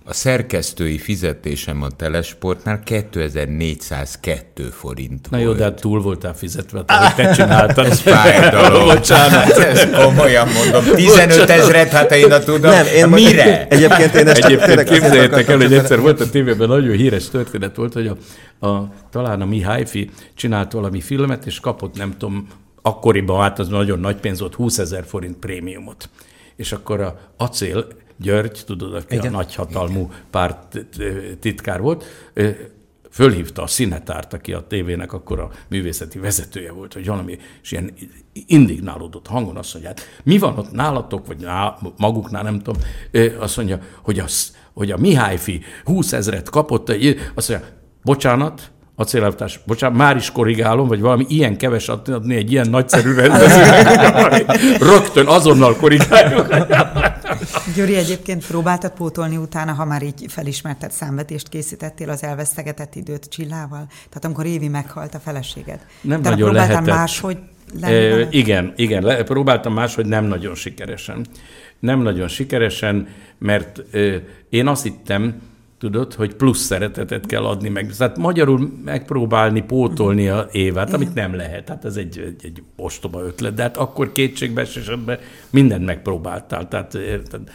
a szerkesztői fizetésem a Telesportnál 2402 forint Na jó, de hát túl voltál fizetve, hogy te csináltad. Ez fájdalom. Bocsánat. Ez komolyan mondom. 15 ezret, hát én a tudom. Nem, én Mire? Egyébként én ezt Egyébként képzeljétek el, hogy egyszer volt a tévében nagyon híres történet volt, hogy a, a, talán a Mihályfi csinált valami filmet, és kapott, nem tudom, akkoriban, hát az nagyon nagy pénz volt, 20 ezer forint prémiumot. És akkor a acél György, tudod, aki Igen. a nagyhatalmú párt titkár volt, fölhívta a színetárt, aki a tévének akkor a művészeti vezetője volt, hogy valami, és ilyen indignálódott hangon azt mondja, hát mi van ott nálatok, vagy ná, maguknál, nem tudom, azt mondja, hogy, az, hogy a Mihályfi 20 ezeret kapott, azt mondja, bocsánat, acélelvtárs, bocsánat, már is korrigálom, vagy valami ilyen keves adni egy ilyen nagyszerű rendezőnek, rögtön azonnal korrigáljuk. Gyuri, egyébként próbáltad pótolni utána, ha már így felismerted számvetést készítettél az elvesztegetett időt Csillával? Tehát amikor Évi meghalt a feleséged. Nem Te nagyon lehetett. máshogy e, Igen, igen, le, próbáltam máshogy, nem nagyon sikeresen. Nem nagyon sikeresen, mert e, én azt hittem, tudod, hogy plusz szeretetet kell adni meg. Tehát magyarul megpróbálni pótolni a évet, amit nem lehet. Hát ez egy, egy, egy ostoba ötlet, de hát akkor kétségbeesésben mindent megpróbáltál. Tehát, érted?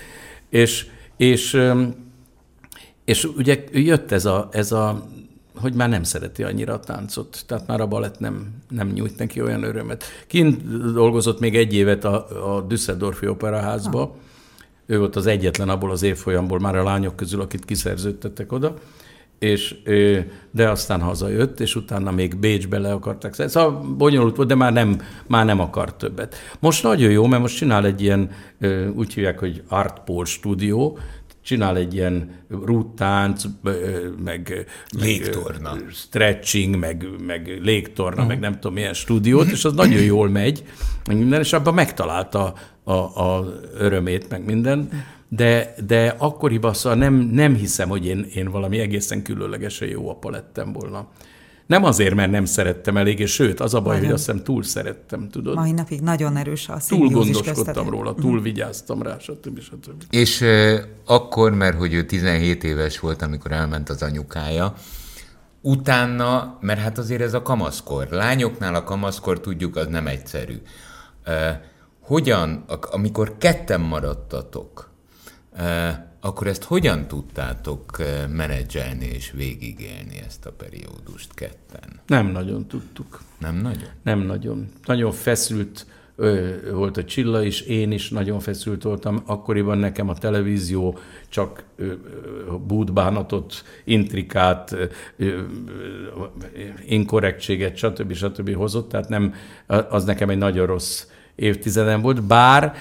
És, és, és ugye jött ez a, ez a hogy már nem szereti annyira a táncot, tehát már a balett nem, nem nyújt neki olyan örömet. Kint dolgozott még egy évet a, a Düsseldorfi Operaházba, ah ő volt az egyetlen abból az évfolyamból már a lányok közül, akit kiszerződtettek oda, és, de aztán hazajött, és utána még Bécsbe le akarták. Szóval bonyolult volt, de már nem, már nem akart többet. Most nagyon jó, mert most csinál egy ilyen, úgy hívják, hogy Art Pole stúdió, csinál egy ilyen rúttánc, meg, légtorna. meg stretching, meg, meg légtorna, uh. meg nem tudom milyen stúdiót, és az nagyon jól megy, meg minden, és abban megtalálta a, a örömét, meg minden, de, de akkoriban szóval nem, nem hiszem, hogy én, én valami egészen különlegesen jó apa lettem volna. Nem azért, mert nem szerettem elég, és sőt, az a baj, nagyon. hogy azt hiszem túl szerettem, tudod. Mai napig nagyon erős a Túl gondoskodtam köztet. róla, túl vigyáztam rá, stb. stb. És uh, akkor, mert hogy ő 17 éves volt, amikor elment az anyukája, utána, mert hát azért ez a kamaszkor, lányoknál a kamaszkor tudjuk, az nem egyszerű. Uh, hogyan, amikor ketten maradtatok, uh, akkor ezt hogyan tudtátok eh, menedzselni és végigélni ezt a periódust ketten? Nem nagyon tudtuk. Nem nagyon? Nem nagyon. Nagyon feszült ö, volt a Csilla is, én is nagyon feszült voltam. Akkoriban nekem a televízió csak bútbánatot, intrikát, inkorrektséget, stb. stb. hozott, tehát nem, az nekem egy nagyon rossz évtizeden volt, bár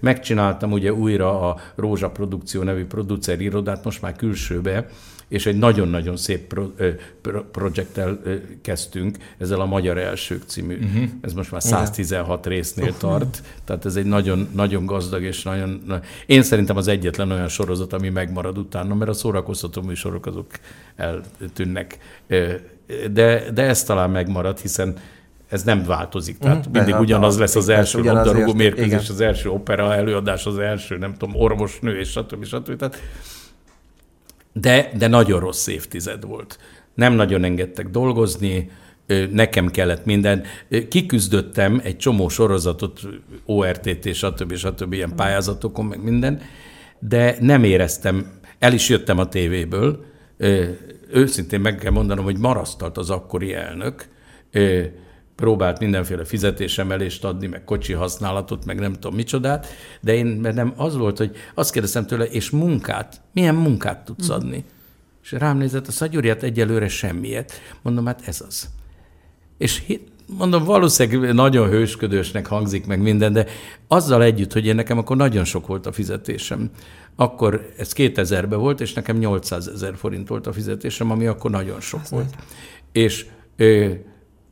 megcsináltam ugye újra a Rózsa Produkció nevű producer irodát, most már külsőbe, és egy nagyon-nagyon szép pro, pro, projekttel kezdtünk, ezzel a Magyar Elsők című. Uh-huh. Ez most már 116 résznél uh-huh. tart, tehát ez egy nagyon, nagyon gazdag és nagyon... Én szerintem az egyetlen olyan sorozat, ami megmarad utána, mert a szórakoztató műsorok azok eltűnnek. De, de ez talán megmarad, hiszen ez nem változik. Tehát mm, mindig ugyanaz lesz az első labdarúgó mérkőzés, az első opera előadás, az első, nem tudom, orvosnő, és stb. stb. Tehát, de, de nagyon rossz évtized volt. Nem nagyon engedtek dolgozni, nekem kellett minden. Kiküzdöttem egy csomó sorozatot, ORTT, stb. stb. ilyen pályázatokon, meg minden, de nem éreztem, el is jöttem a tévéből, őszintén meg kell mondanom, hogy marasztalt az akkori elnök, próbált mindenféle fizetésemelést adni, meg kocsi használatot, meg nem tudom micsodát, de én nem az volt, hogy azt kérdeztem tőle, és munkát, milyen munkát tudsz mhm. adni? Mm. És rám nézett, a szagyúriát egyelőre semmiet. Mondom, hát ez az. És mondom, valószínűleg nagyon hősködősnek hangzik meg minden, de azzal együtt, hogy én nekem akkor nagyon sok volt a fizetésem. Akkor ez 2000-ben volt, és nekem 800 ezer forint volt a fizetésem, ami akkor nagyon sok az volt. Az. És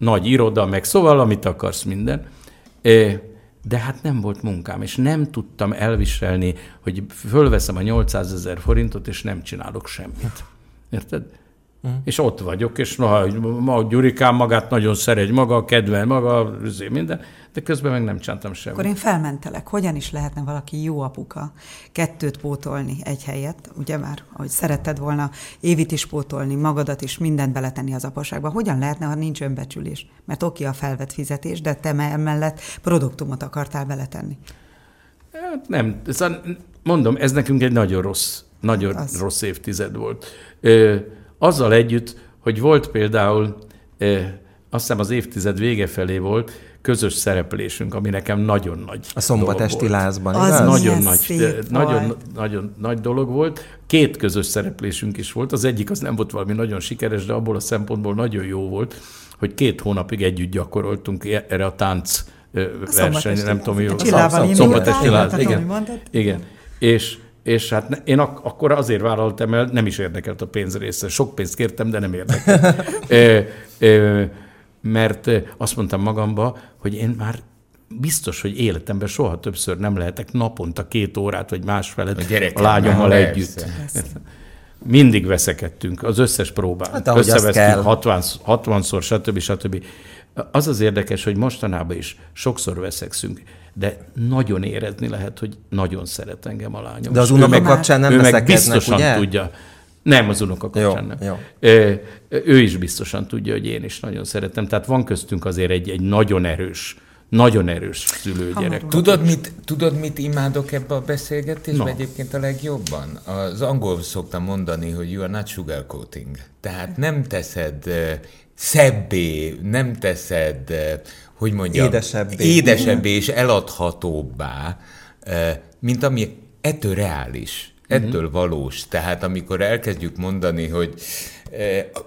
nagy iroda, meg szóval, amit akarsz, minden. De hát nem volt munkám, és nem tudtam elviselni, hogy fölveszem a 800 ezer forintot, és nem csinálok semmit. Érted? Uh-huh. És ott vagyok, és na, ma Gyurikám magát nagyon szeret, maga, kedvel maga, minden, de közben meg nem csináltam semmit. Akkor én felmentelek. Hogyan is lehetne valaki jó apuka kettőt pótolni egy helyet, ugye már, ahogy szeretted volna évit is pótolni, magadat is, mindent beletenni az apaságba. Hogyan lehetne, ha nincs önbecsülés? Mert oké a felvett fizetés, de te emellett produktumot akartál beletenni. Hát nem, szóval mondom, ez nekünk egy nagyon rossz, nagyon az. rossz évtized volt. Ö, azzal együtt, hogy volt például, eh, azt hiszem az évtized vége felé volt, közös szereplésünk, ami nekem nagyon nagy A szombatesti lázban, Az igaz? Nagyon nagy, de, nagyon, nagyon nagy dolog volt. Két közös szereplésünk is volt. Az egyik az nem volt valami nagyon sikeres, de abból a szempontból nagyon jó volt, hogy két hónapig együtt gyakoroltunk erre a tánc versenyre, nem tudom, jó. Szombatesti láz. Igen. Igen. És és hát én ak- akkor azért vállaltam el, nem is érdekelt a pénz része. Sok pénzt kértem, de nem érdekelt. ö, ö, mert azt mondtam magamba, hogy én már biztos, hogy életemben soha többször nem lehetek naponta két órát, vagy másfelet a, a lányommal együtt. Persze. Mindig veszekedtünk, az összes próbán. Hát, Összevesztünk 60, 60-szor, stb. stb. Az az érdekes, hogy mostanában is sokszor veszekszünk de nagyon érezni lehet, hogy nagyon szeret engem a lányom. De az unoka kapcsán nem ő meg biztosan ugye? tudja. Nem, az unoka kapcsán jó, nem. Jó. Ő, ő is biztosan tudja, hogy én is nagyon szeretem. Tehát van köztünk azért egy, egy nagyon erős, nagyon erős szülőgyerek. Tudod mit, tudod, mit imádok ebbe a beszélgetésbe no. egyébként a legjobban? Az angol szoktam mondani, hogy you are not sugarcoating. Tehát nem teszed szebbé, nem teszed hogy mondjam, édesebbé, édesebbé és eladhatóbbá, mint ami ettől reális, ettől uh-huh. valós. Tehát amikor elkezdjük mondani, hogy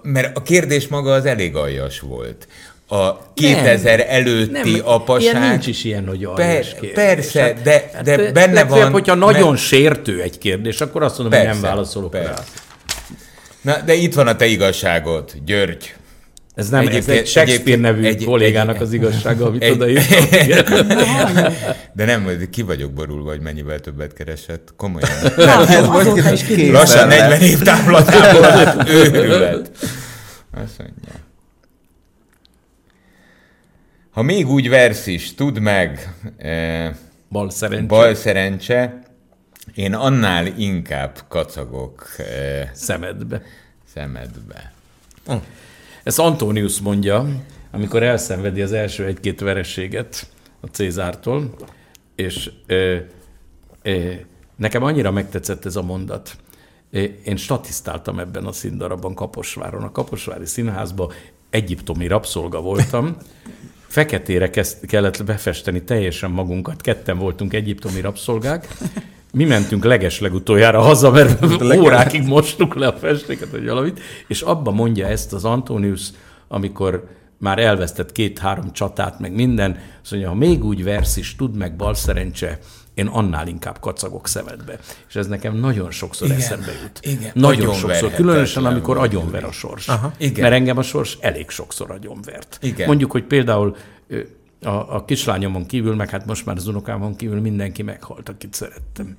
mert a kérdés maga az elég aljas volt. a 2000 nem, előtti nem, apaság. Ilyen nincs is ilyen, hogy per, Persze, hát, de, de hát, benne van... hogyha nagyon mert... sértő egy kérdés, akkor azt mondom, persze, hogy nem válaszolok persze. rá. Na, de itt van a te igazságod, György. Ez nem ez egy Shakespeare nevű egy, kollégának egy, az igazsága, amit egy, odaírtam. De nem, hogy ki vagyok borulva, hogy mennyivel többet keresett. Komolyan. Hát, ez most lassan 40 év távlatából őrület. Azt mondja. Ha még úgy versz is, tudd meg, eh, bal szerencse. bal szerencse, én annál inkább kacagok eh, szemedbe. Szemedbe. Oh. Ezt Antonius mondja, amikor elszenvedi az első egy-két verességet a Cézártól, és ö, ö, nekem annyira megtetszett ez a mondat. Én statisztáltam ebben a színdarabban Kaposváron. A Kaposvári Színházban egyiptomi rabszolga voltam, feketére kezd, kellett befesteni teljesen magunkat, ketten voltunk egyiptomi rabszolgák, mi mentünk legeslegutoljára haza, mert órákig mostuk le a festéket, vagy valamit, és abba mondja ezt az Antonius, amikor már elvesztett két-három csatát, meg minden, azt mondja, ha még úgy versz is, tud meg bal szerencse, én annál inkább kacagok szemedbe. És ez nekem nagyon sokszor igen, eszembe jut. Igen, nagyon sokszor, különösen amikor agyonver a sors. Aha, igen. Mert engem a sors elég sokszor agyonvert. Igen. Mondjuk, hogy például a, a kislányomon kívül, meg hát most már az unokámon kívül mindenki meghalt, akit szerettem.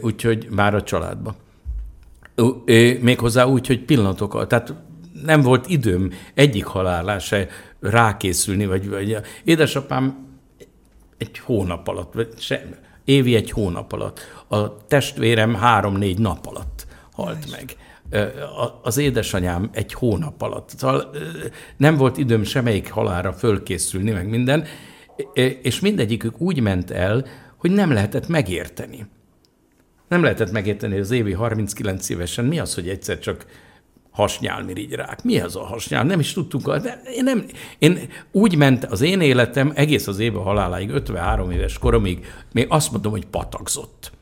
Úgyhogy már a családban. Méghozzá úgy, hogy pillanatokkal, tehát nem volt időm egyik halálá se rákészülni, vagy, vagy édesapám egy hónap alatt, vagy se, évi egy hónap alatt, a testvérem három-négy nap alatt halt meg az édesanyám egy hónap alatt. Szóval nem volt időm semmelyik halára fölkészülni, meg minden, és mindegyikük úgy ment el, hogy nem lehetett megérteni. Nem lehetett megérteni az évi 39 évesen, mi az, hogy egyszer csak hasnyálmirigyrák. Mi az a hasnyál? Nem is tudtunk. De én, nem, én úgy ment az én életem egész az éve haláláig, 53 éves koromig, még azt mondom, hogy patagzott.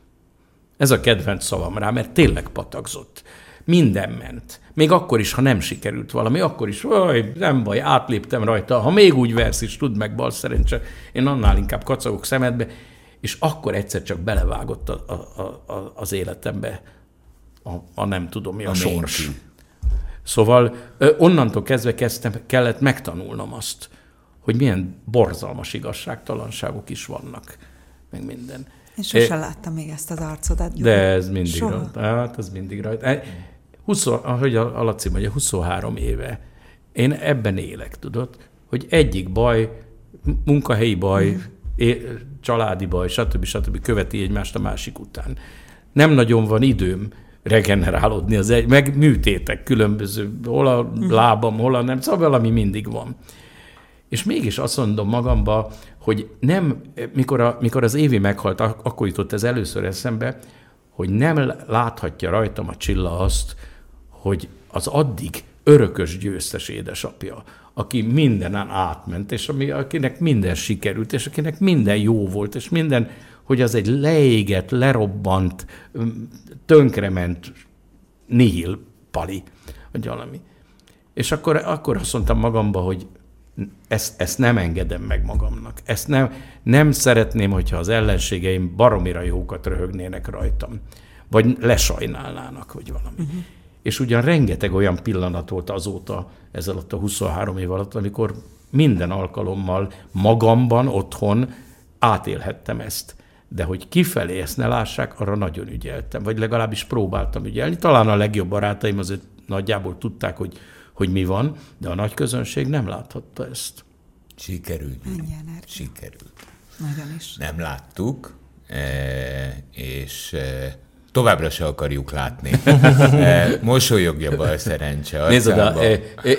Ez a kedvenc szavam rá, mert tényleg patagzott. Minden ment. Még akkor is, ha nem sikerült valami, akkor is, oj, nem baj, átléptem rajta. Ha még úgy versz is, tud meg bal szerencse, én annál inkább kacagok szemedbe, és akkor egyszer csak belevágott a, a, a, az életembe a, a nem tudom mi, a, a sors. Ménki. Szóval onnantól kezdve kezdtem, kellett megtanulnom azt, hogy milyen borzalmas igazságtalanságok is vannak, meg minden. Én sosem é, láttam még ezt az arcodat. Gyuri. De ez mindig Soha. rajta. Hát, ez mindig rajta. 20, ahogy a Laci mondja, 23 éve. Én ebben élek, tudod, hogy egyik baj, munkahelyi baj, mm. é, családi baj, stb. stb. követi egymást a másik után. Nem nagyon van időm regenerálódni, az egy, meg műtétek különböző, hol a mm. lábam, hol a nem, szóval valami mindig van. És mégis azt mondom magamba, hogy nem, mikor, a, mikor az Évi meghalt, akkor jutott ez először eszembe, hogy nem láthatja rajtam a Csilla azt, hogy az addig örökös győztes édesapja, aki mindenen átment, és ami, akinek minden sikerült, és akinek minden jó volt, és minden, hogy az egy leégett, lerobbant, tönkrement nihil pali, vagy valami. És akkor, akkor azt mondtam magamba, hogy ezt, ezt nem engedem meg magamnak. Ezt nem, nem szeretném, hogyha az ellenségeim baromira jókat röhögnének rajtam, vagy lesajnálnának, vagy valami. Uh-huh. És ugyan rengeteg olyan pillanat volt azóta, ez alatt a 23 év alatt, amikor minden alkalommal magamban, otthon átélhettem ezt. De hogy kifelé ezt ne lássák, arra nagyon ügyeltem, vagy legalábbis próbáltam ügyelni. Talán a legjobb barátaim azért nagyjából tudták, hogy, hogy mi van, de a nagy közönség nem láthatta ezt. Sikerült. Sikerült. Nagyon is. Nem láttuk, e, és e, továbbra se akarjuk látni. E, mosolyogja bal szerencse Nézd oda,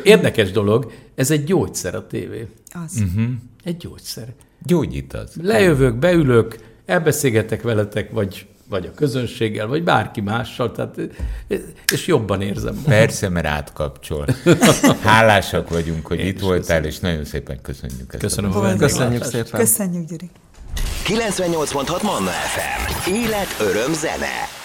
érdekes dolog, ez egy gyógyszer a tévé. Az. Uh-huh. Egy gyógyszer. Gyógyít az. Lejövök, beülök, elbeszélgetek veletek, vagy vagy a közönséggel, vagy bárki mással, tehát, és jobban érzem. Persze, mert átkapcsol. Hálásak vagyunk, hogy Én itt voltál, köszönöm. és nagyon szépen köszönjük ezt. Köszönöm a, a Köszönjük szépen. Köszönjük, Gyuri. 98.6 Manna FM. Élet, öröm, zene.